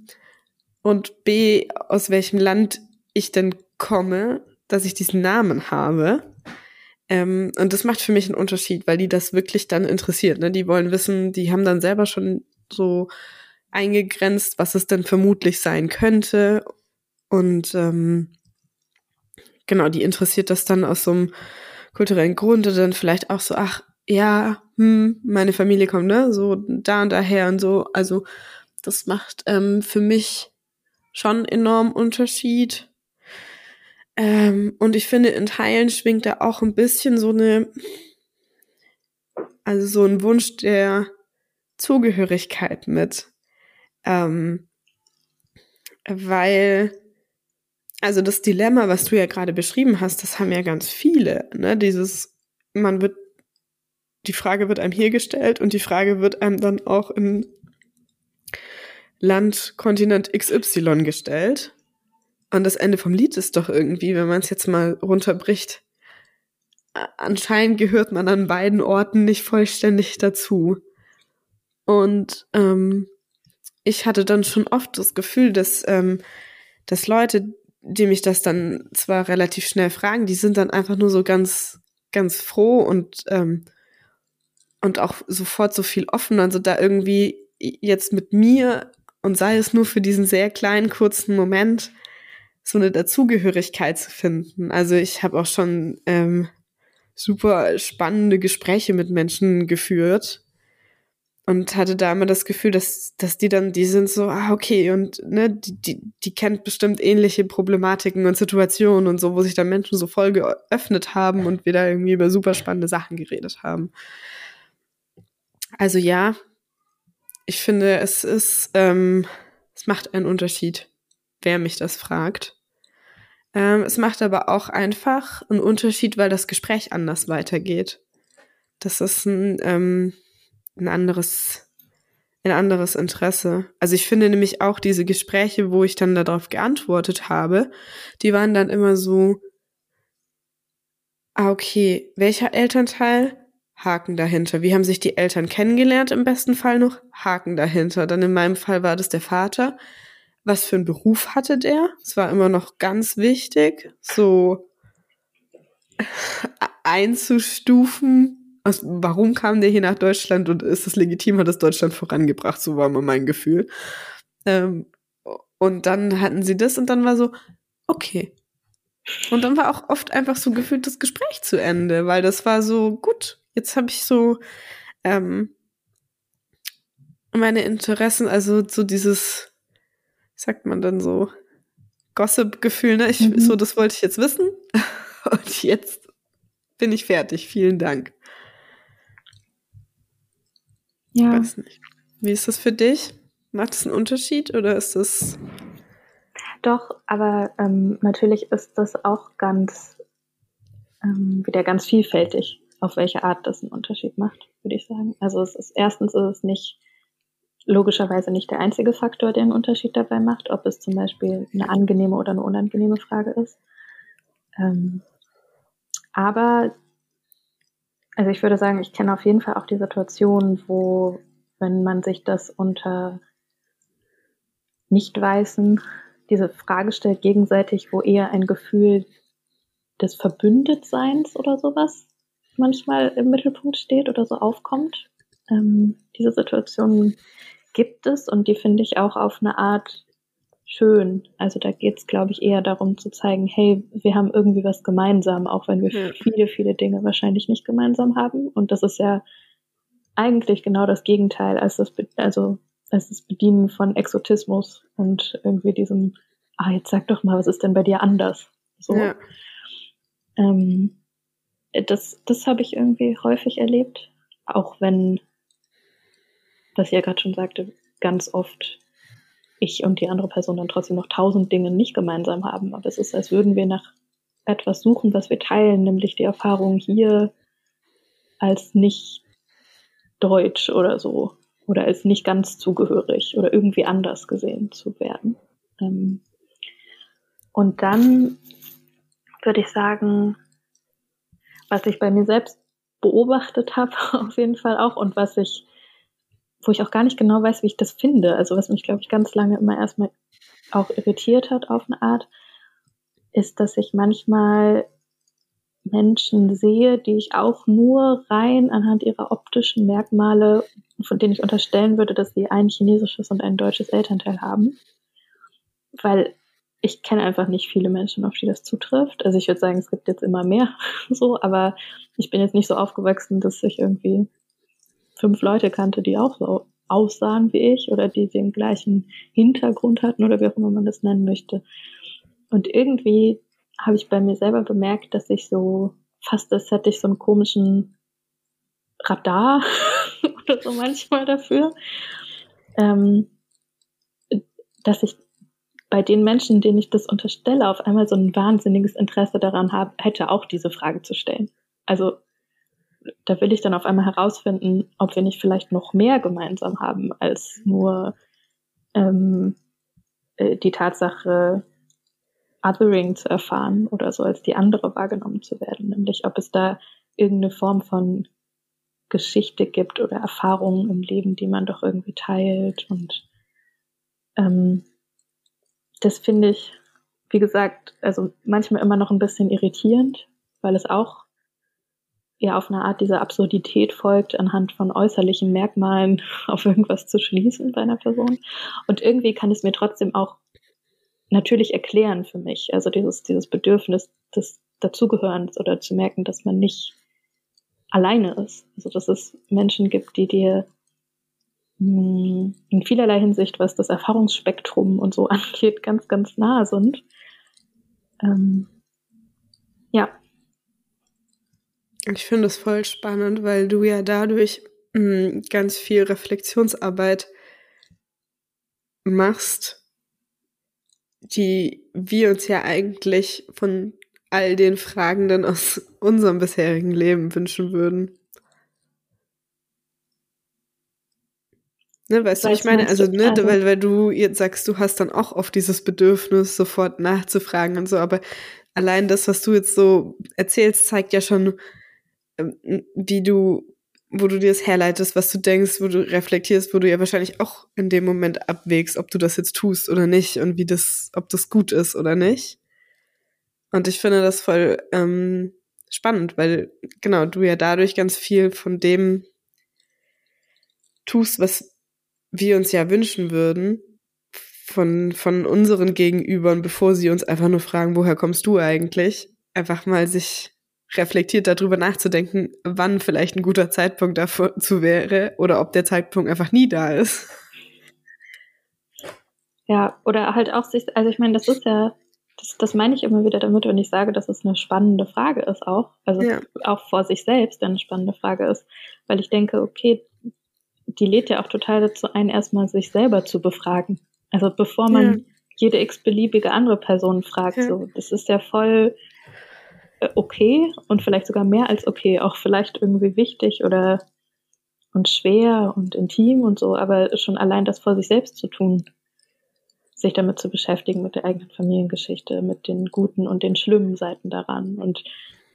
und B, aus welchem Land ich denn komme, dass ich diesen Namen habe. Ähm, und das macht für mich einen Unterschied, weil die das wirklich dann interessiert. Ne? Die wollen wissen, die haben dann selber schon so eingegrenzt, was es denn vermutlich sein könnte. Und ähm, genau, die interessiert das dann aus so einem kulturellen Grund oder dann vielleicht auch so, ach, ja, hm, meine Familie kommt, ne, so da und daher und so. Also das macht ähm, für mich schon enorm Unterschied. Ähm, und ich finde, in Teilen schwingt da auch ein bisschen so eine, also so ein Wunsch der Zugehörigkeit mit. Ähm, weil, also das Dilemma, was du ja gerade beschrieben hast, das haben ja ganz viele. Ne? Dieses, man wird, die Frage wird einem hier gestellt und die Frage wird einem dann auch in Land, Kontinent XY gestellt. Und das Ende vom Lied ist doch irgendwie, wenn man es jetzt mal runterbricht, anscheinend gehört man an beiden Orten nicht vollständig dazu. Und ähm, ich hatte dann schon oft das Gefühl, dass, ähm, dass Leute, die mich das dann zwar relativ schnell fragen, die sind dann einfach nur so ganz, ganz froh und, ähm, und auch sofort so viel offen. Also da irgendwie jetzt mit mir und sei es nur für diesen sehr kleinen, kurzen Moment, so eine Dazugehörigkeit zu finden. Also ich habe auch schon ähm, super spannende Gespräche mit Menschen geführt und hatte da immer das Gefühl, dass, dass die dann, die sind so, ah, okay, und ne, die, die, die kennt bestimmt ähnliche Problematiken und Situationen und so, wo sich dann Menschen so voll geöffnet haben und wir da irgendwie über super spannende Sachen geredet haben. Also ja, ich finde, es ist, ähm, es macht einen Unterschied, wer mich das fragt. Ähm, es macht aber auch einfach einen Unterschied, weil das Gespräch anders weitergeht. Das ist ein, ähm, ein anderes, ein anderes Interesse. Also ich finde nämlich auch diese Gespräche, wo ich dann darauf geantwortet habe, die waren dann immer so, ah, okay, welcher Elternteil? Haken dahinter. Wie haben sich die Eltern kennengelernt im besten Fall noch? Haken dahinter. Dann in meinem Fall war das der Vater. Was für einen Beruf hatte der? Es war immer noch ganz wichtig, so einzustufen. Also, warum kam der hier nach Deutschland und ist es legitim, hat es Deutschland vorangebracht? So war immer mein Gefühl. Ähm, und dann hatten sie das und dann war so, okay. Und dann war auch oft einfach so gefühlt das Gespräch zu Ende, weil das war so, gut, jetzt habe ich so ähm, meine Interessen, also so dieses, wie sagt man dann so, Gossip-Gefühl, ne? Ich, mhm. So, das wollte ich jetzt wissen. Und jetzt bin ich fertig. Vielen Dank. Ja. Ich weiß nicht. Wie ist das für dich? Macht es einen Unterschied oder ist das. Doch, aber ähm, natürlich ist das auch ganz ähm, wieder ganz vielfältig auf welche Art das einen Unterschied macht, würde ich sagen. Also es ist erstens ist es nicht logischerweise nicht der einzige Faktor, der einen Unterschied dabei macht, ob es zum Beispiel eine angenehme oder eine unangenehme Frage ist. Ähm, aber also ich würde sagen, ich kenne auf jeden Fall auch die Situation, wo, wenn man sich das unter Nicht-Weißen diese Frage stellt, gegenseitig, wo eher ein Gefühl des Verbündetseins oder sowas manchmal im Mittelpunkt steht oder so aufkommt. Ähm, diese Situation gibt es und die finde ich auch auf eine Art schön. Also da geht es, glaube ich, eher darum zu zeigen, hey, wir haben irgendwie was gemeinsam, auch wenn wir ja. viele, viele Dinge wahrscheinlich nicht gemeinsam haben. Und das ist ja eigentlich genau das Gegenteil als das, also als das Bedienen von Exotismus und irgendwie diesem, ah, jetzt sag doch mal, was ist denn bei dir anders? So. Ja. Ähm, das, das habe ich irgendwie häufig erlebt. Auch wenn, was ja gerade schon sagte, ganz oft ich und die andere Person dann trotzdem noch tausend Dinge nicht gemeinsam haben. Aber es ist, als würden wir nach etwas suchen, was wir teilen, nämlich die Erfahrung hier als nicht deutsch oder so oder als nicht ganz zugehörig oder irgendwie anders gesehen zu werden. Ähm, und dann würde ich sagen, was ich bei mir selbst beobachtet habe, auf jeden Fall auch, und was ich, wo ich auch gar nicht genau weiß, wie ich das finde, also was mich, glaube ich, ganz lange immer erstmal auch irritiert hat auf eine Art, ist, dass ich manchmal Menschen sehe, die ich auch nur rein anhand ihrer optischen Merkmale, von denen ich unterstellen würde, dass sie ein chinesisches und ein deutsches Elternteil haben. Weil ich kenne einfach nicht viele Menschen, auf die das zutrifft. Also ich würde sagen, es gibt jetzt immer mehr so, aber ich bin jetzt nicht so aufgewachsen, dass ich irgendwie fünf Leute kannte, die auch so aussahen wie ich oder die den gleichen Hintergrund hatten oder wie auch immer man das nennen möchte. Und irgendwie habe ich bei mir selber bemerkt, dass ich so fast, als hätte ich so einen komischen Radar oder so manchmal dafür, ähm, dass ich bei den Menschen, denen ich das unterstelle, auf einmal so ein wahnsinniges Interesse daran habe, hätte auch diese Frage zu stellen. Also da will ich dann auf einmal herausfinden, ob wir nicht vielleicht noch mehr gemeinsam haben als nur ähm, äh, die Tatsache, Othering zu erfahren oder so als die andere wahrgenommen zu werden, nämlich ob es da irgendeine Form von Geschichte gibt oder Erfahrungen im Leben, die man doch irgendwie teilt. Und ähm, das finde ich, wie gesagt, also manchmal immer noch ein bisschen irritierend, weil es auch ja auf eine Art dieser Absurdität folgt, anhand von äußerlichen Merkmalen auf irgendwas zu schließen bei einer Person. Und irgendwie kann es mir trotzdem auch natürlich erklären für mich. Also dieses, dieses Bedürfnis des Dazugehörens oder zu merken, dass man nicht alleine ist. Also dass es Menschen gibt, die dir in vielerlei Hinsicht, was das Erfahrungsspektrum und so angeht, ganz, ganz nahe sind. Ähm, ja. Ich finde es voll spannend, weil du ja dadurch mh, hm, ganz viel Reflexionsarbeit machst, die wir uns ja eigentlich von all den Fragenden aus unserem bisherigen Leben wünschen würden. Ne, weißt du, ich meine, also, ne, also, weil, weil du jetzt sagst, du hast dann auch oft dieses Bedürfnis, sofort nachzufragen und so, aber allein das, was du jetzt so erzählst, zeigt ja schon, ähm, wie du, wo du dir das herleitest, was du denkst, wo du reflektierst, wo du ja wahrscheinlich auch in dem Moment abwägst, ob du das jetzt tust oder nicht und wie das, ob das gut ist oder nicht. Und ich finde das voll ähm, spannend, weil genau du ja dadurch ganz viel von dem tust, was wir uns ja wünschen würden von, von unseren Gegenübern, bevor sie uns einfach nur fragen, woher kommst du eigentlich? Einfach mal sich reflektiert darüber nachzudenken, wann vielleicht ein guter Zeitpunkt dazu wäre oder ob der Zeitpunkt einfach nie da ist. Ja, oder halt auch sich, also ich meine, das ist ja das, das meine ich immer wieder damit, wenn ich sage, dass es eine spannende Frage ist auch. Also ja. auch vor sich selbst eine spannende Frage ist. Weil ich denke, okay, die lädt ja auch total dazu ein, erstmal sich selber zu befragen. Also bevor man ja. jede x-beliebige andere Person fragt. Ja. So, das ist ja voll äh, okay und vielleicht sogar mehr als okay, auch vielleicht irgendwie wichtig oder und schwer und intim und so, aber schon allein das vor sich selbst zu tun, sich damit zu beschäftigen, mit der eigenen Familiengeschichte, mit den guten und den schlimmen Seiten daran. Und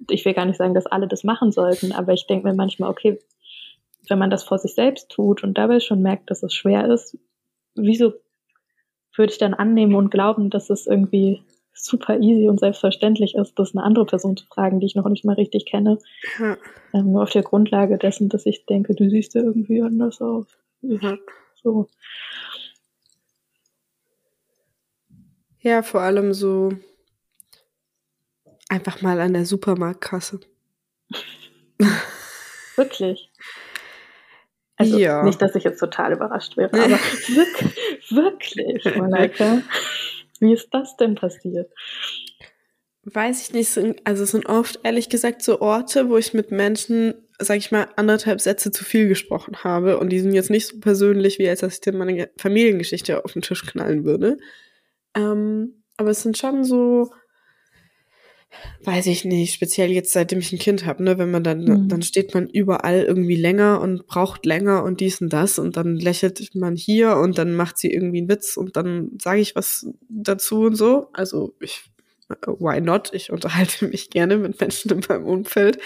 ich will gar nicht sagen, dass alle das machen sollten, aber ich denke mir manchmal, okay, wenn man das vor sich selbst tut und dabei schon merkt, dass es schwer ist, wieso würde ich dann annehmen und glauben, dass es irgendwie super easy und selbstverständlich ist, das eine andere Person zu fragen, die ich noch nicht mal richtig kenne. Ja. Ähm, nur auf der Grundlage dessen, dass ich denke, du siehst ja irgendwie anders aus. Ja. So. Ja, vor allem so einfach mal an der Supermarktkasse. Wirklich. Also ja. nicht, dass ich jetzt total überrascht wäre, aber wirklich, wirklich, Malaika. Wie ist das denn passiert? Weiß ich nicht. Also es sind oft, ehrlich gesagt, so Orte, wo ich mit Menschen, sag ich mal, anderthalb Sätze zu viel gesprochen habe. Und die sind jetzt nicht so persönlich, wie als dass ich dir meine Familiengeschichte auf den Tisch knallen würde. Ähm, aber es sind schon so, weiß ich nicht, speziell jetzt seitdem ich ein Kind habe, ne, wenn man dann, mhm. dann steht man überall irgendwie länger und braucht länger und dies und das und dann lächelt man hier und dann macht sie irgendwie einen Witz und dann sage ich was dazu und so. Also ich, why not? Ich unterhalte mich gerne mit Menschen in meinem Umfeld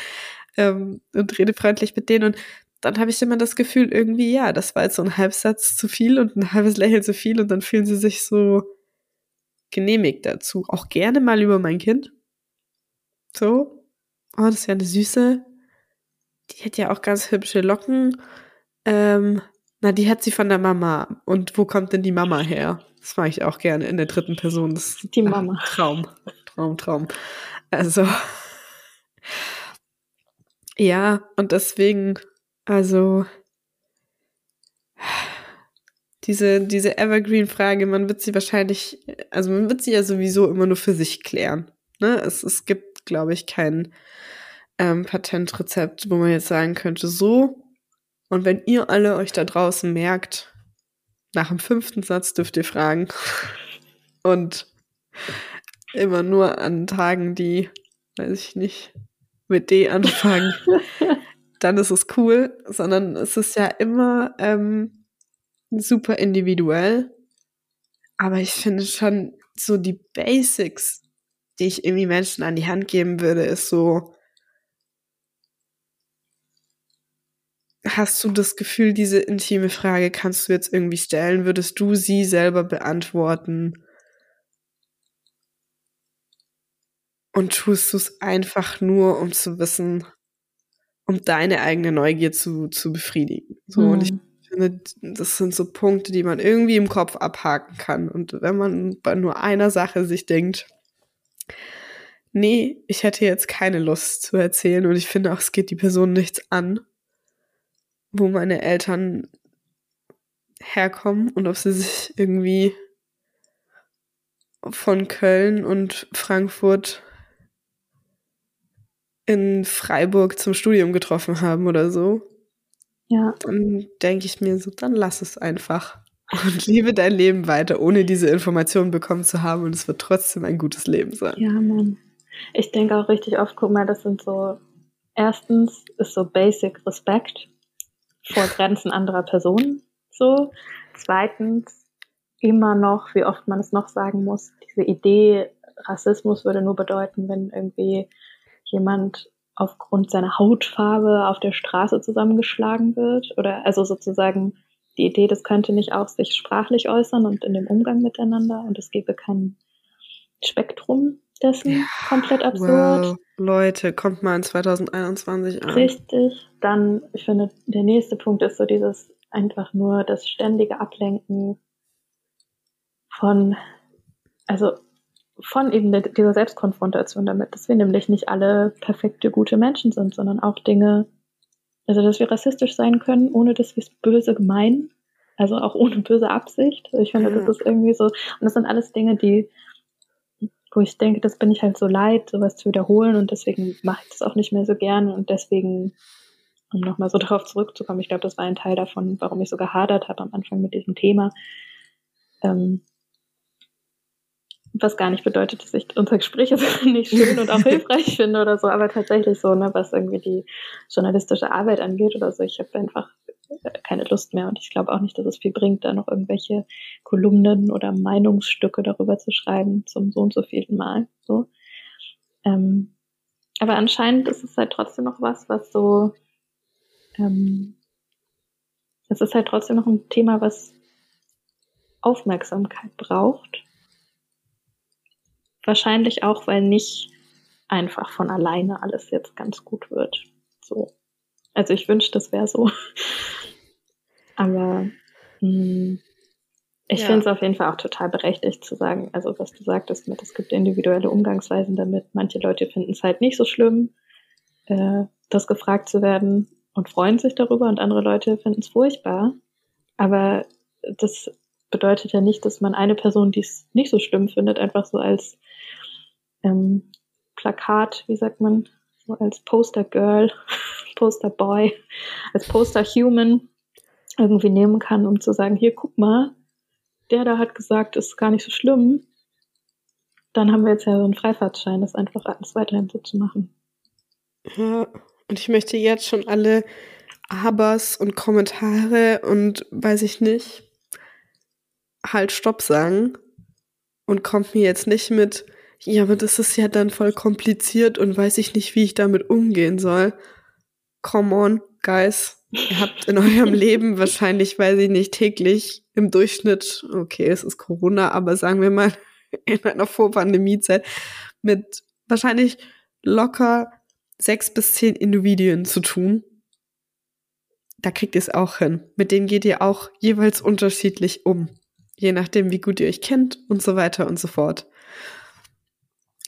ähm, und rede freundlich mit denen und dann habe ich immer das Gefühl, irgendwie, ja, das war jetzt so ein Halbsatz zu viel und ein halbes Lächeln zu viel und dann fühlen sie sich so genehmigt dazu. Auch gerne mal über mein Kind. So. Oh, das ist ja eine süße. Die hat ja auch ganz hübsche Locken. Ähm, na, die hat sie von der Mama. Und wo kommt denn die Mama her? Das mache ich auch gerne in der dritten Person. Das die Mama. Ach, Traum. Traum, Traum. Also. Ja, und deswegen, also diese, diese Evergreen-Frage, man wird sie wahrscheinlich, also man wird sie ja sowieso immer nur für sich klären. Ne? Es, es gibt, glaube ich, kein ähm, Patentrezept, wo man jetzt sagen könnte, so. Und wenn ihr alle euch da draußen merkt, nach dem fünften Satz dürft ihr fragen. Und immer nur an Tagen, die, weiß ich nicht, mit D anfangen, dann ist es cool, sondern es ist ja immer ähm, super individuell. Aber ich finde schon so die Basics, die ich irgendwie Menschen an die Hand geben würde, ist so, hast du das Gefühl, diese intime Frage kannst du jetzt irgendwie stellen? Würdest du sie selber beantworten? Und tust du es einfach nur, um zu wissen, um deine eigene Neugier zu, zu befriedigen? So, mhm. und ich mhm. finde, das sind so Punkte, die man irgendwie im Kopf abhaken kann. Und wenn man bei nur einer Sache sich denkt, nee, ich hätte jetzt keine Lust zu erzählen und ich finde auch, es geht die Person nichts an, wo meine Eltern herkommen und ob sie sich irgendwie von Köln und Frankfurt in Freiburg zum Studium getroffen haben oder so. Ja. Dann denke ich mir so, dann lass es einfach. Und lebe dein Leben weiter, ohne diese Informationen bekommen zu haben. Und es wird trotzdem ein gutes Leben sein. Ja, Mann. Ich denke auch richtig oft, guck mal, das sind so, erstens ist so Basic Respekt vor Grenzen anderer Personen. So. Zweitens immer noch, wie oft man es noch sagen muss, diese Idee, Rassismus würde nur bedeuten, wenn irgendwie jemand aufgrund seiner Hautfarbe auf der Straße zusammengeschlagen wird oder also sozusagen die Idee, das könnte nicht auch sich sprachlich äußern und in dem Umgang miteinander und es gäbe kein Spektrum dessen ja, komplett absurd. Wow. Leute, kommt mal in 2021 an. Richtig. Dann, ich finde, der nächste Punkt ist so dieses einfach nur das ständige Ablenken von, also von eben dieser Selbstkonfrontation damit, dass wir nämlich nicht alle perfekte, gute Menschen sind, sondern auch Dinge, also dass wir rassistisch sein können, ohne dass wir es böse meinen, also auch ohne böse Absicht. Ich finde, das ist irgendwie so, und das sind alles Dinge, die wo ich denke, das bin ich halt so leid, sowas zu wiederholen und deswegen mache ich das auch nicht mehr so gern und deswegen, um nochmal so darauf zurückzukommen, ich glaube, das war ein Teil davon, warum ich so gehadert habe am Anfang mit diesem Thema. Ähm, was gar nicht bedeutet, dass ich unsere Gespräche nicht schön und auch hilfreich finde oder so, aber tatsächlich so, ne, was irgendwie die journalistische Arbeit angeht oder so. Ich habe einfach keine Lust mehr und ich glaube auch nicht, dass es viel bringt, da noch irgendwelche Kolumnen oder Meinungsstücke darüber zu schreiben zum so und so vielen Mal. So. Ähm, aber anscheinend ist es halt trotzdem noch was, was so, ähm, es ist halt trotzdem noch ein Thema, was Aufmerksamkeit braucht. Wahrscheinlich auch, weil nicht einfach von alleine alles jetzt ganz gut wird. So. Also ich wünschte, das wäre so. Aber mh, hm, ich ja. finde es auf jeden Fall auch total berechtigt zu sagen, also was du sagtest mit, es gibt individuelle Umgangsweisen damit. Manche Leute finden es halt nicht so schlimm, äh, das gefragt zu werden und freuen sich darüber und andere Leute finden es furchtbar. Aber das bedeutet ja nicht, dass man eine Person, die es nicht so schlimm findet, einfach so als ähm, Plakat, wie sagt man, so als Poster Girl, Poster Boy, als Poster Human irgendwie nehmen kann, um zu sagen, hier, guck mal, der da hat gesagt, ist gar nicht so schlimm. Dann haben wir jetzt ja so einen Freifahrtschein, das einfach alles weiterhin so zu machen. Ja, und ich möchte jetzt schon alle Abers und Kommentare und weiß ich nicht, halt Stopp sagen und kommt mir jetzt nicht mit, ja, aber das ist ja dann voll kompliziert und weiß ich nicht, wie ich damit umgehen soll. Come on, guys. Ihr habt in eurem Leben wahrscheinlich, weiß ich nicht, täglich im Durchschnitt, okay, es ist Corona, aber sagen wir mal in einer Vorpandemiezeit mit wahrscheinlich locker sechs bis zehn Individuen zu tun. Da kriegt ihr es auch hin. Mit denen geht ihr auch jeweils unterschiedlich um. Je nachdem, wie gut ihr euch kennt und so weiter und so fort.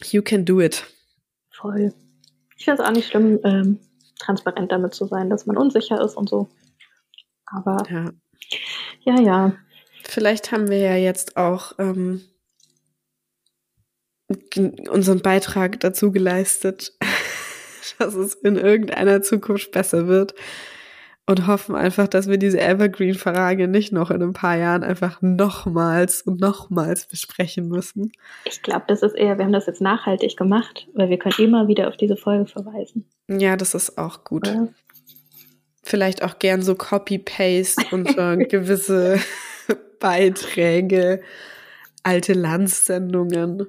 You can do it. Voll. Ich finde es auch nicht schlimm, ähm, transparent damit zu sein, dass man unsicher ist und so. Aber ja, ja. ja. Vielleicht haben wir ja jetzt auch ähm, unseren Beitrag dazu geleistet, dass es in irgendeiner Zukunft besser wird und hoffen einfach, dass wir diese Evergreen-Frage nicht noch in ein paar Jahren einfach nochmals und nochmals besprechen müssen. Ich glaube, das ist eher, wir haben das jetzt nachhaltig gemacht, weil wir können immer wieder auf diese Folge verweisen. Ja, das ist auch gut. Ja. Vielleicht auch gern so Copy-Paste und gewisse Beiträge alte Landsendungen.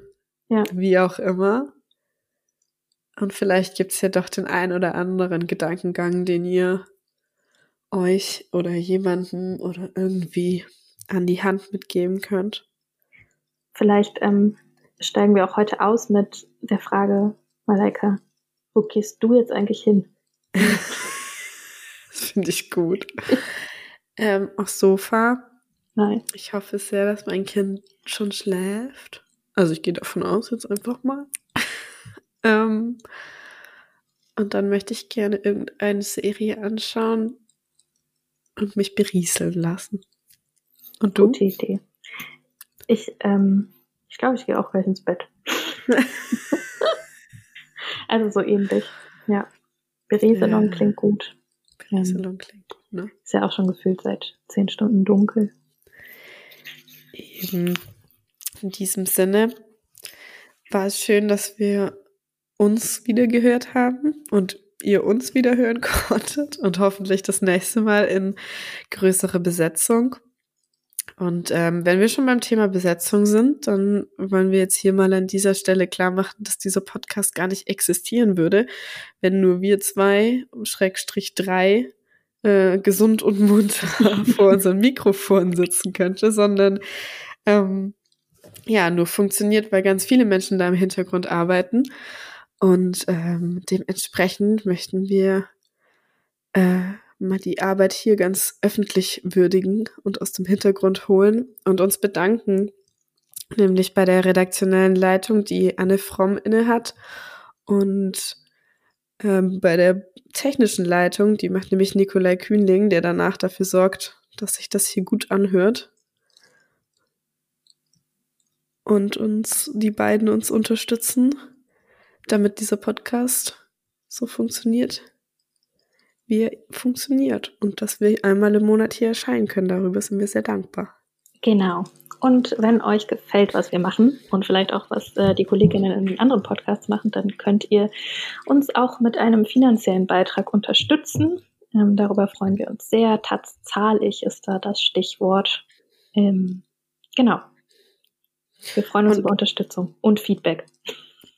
Ja. Wie auch immer. Und vielleicht gibt es ja doch den ein oder anderen Gedankengang, den ihr euch oder jemanden oder irgendwie an die Hand mitgeben könnt. Vielleicht ähm, steigen wir auch heute aus mit der Frage, Malaika, wo gehst du jetzt eigentlich hin? das finde ich gut. ähm, aufs Sofa. Nein. Ich hoffe sehr, dass mein Kind schon schläft. Also ich gehe davon aus, jetzt einfach mal. ähm, und dann möchte ich gerne irgendeine Serie anschauen und mich berieseln lassen. Und du? Gute Idee. Ich, ähm, ich glaube, ich gehe auch gleich ins Bett. also so ähnlich. Ja. Berieselung ja. klingt gut. Berieselung ähm, klingt gut, ne? Ist ja auch schon gefühlt seit zehn Stunden dunkel. Eben. In diesem Sinne war es schön, dass wir uns wieder gehört haben und ihr uns wieder hören konntet und hoffentlich das nächste Mal in größere Besetzung. Und ähm, wenn wir schon beim Thema Besetzung sind, dann wollen wir jetzt hier mal an dieser Stelle klar machen, dass dieser Podcast gar nicht existieren würde, wenn nur wir zwei, Schrägstrich drei, äh, gesund und munter vor unseren Mikrofonen sitzen könnte, sondern ähm, ja, nur funktioniert, weil ganz viele Menschen da im Hintergrund arbeiten. Und ähm, dementsprechend möchten wir äh, mal die Arbeit hier ganz öffentlich würdigen und aus dem Hintergrund holen und uns bedanken, nämlich bei der redaktionellen Leitung, die Anne Fromm innehat und ähm, bei der technischen Leitung, die macht nämlich Nikolai Kühnling, der danach dafür sorgt, dass sich das hier gut anhört. Und uns die beiden uns unterstützen, damit dieser Podcast so funktioniert, wie er funktioniert und dass wir einmal im Monat hier erscheinen können. Darüber sind wir sehr dankbar. Genau. Und wenn euch gefällt, was wir machen und vielleicht auch, was äh, die Kolleginnen in anderen Podcasts machen, dann könnt ihr uns auch mit einem finanziellen Beitrag unterstützen. Ähm, darüber freuen wir uns sehr. Tatzahlig ist da das Stichwort. Ähm, genau. Wir freuen uns und, über Unterstützung und Feedback.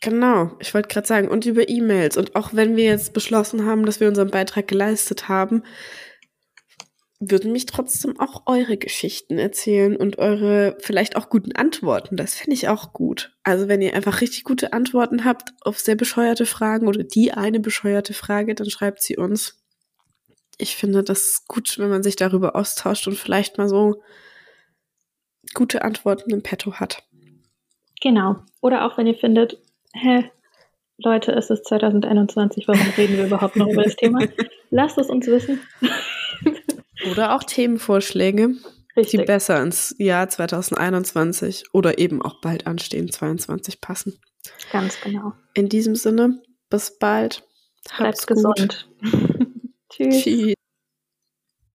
Genau, ich wollte gerade sagen, und über E-Mails. Und auch wenn wir jetzt beschlossen haben, dass wir unseren Beitrag geleistet haben, würden mich trotzdem auch eure Geschichten erzählen und eure vielleicht auch guten Antworten. Das finde ich auch gut. Also wenn ihr einfach richtig gute Antworten habt auf sehr bescheuerte Fragen oder die eine bescheuerte Frage, dann schreibt sie uns. Ich finde das gut, wenn man sich darüber austauscht und vielleicht mal so gute Antworten im Petto hat. Genau. Oder auch wenn ihr findet, hä, Leute, es ist 2021, warum reden wir überhaupt noch über das Thema? Lasst es uns wissen. oder auch Themenvorschläge, Richtig. die besser ins Jahr 2021 oder eben auch bald anstehen 22 passen. Ganz genau. In diesem Sinne, bis bald. Bleibt gesund. Tschüss. Tschüss.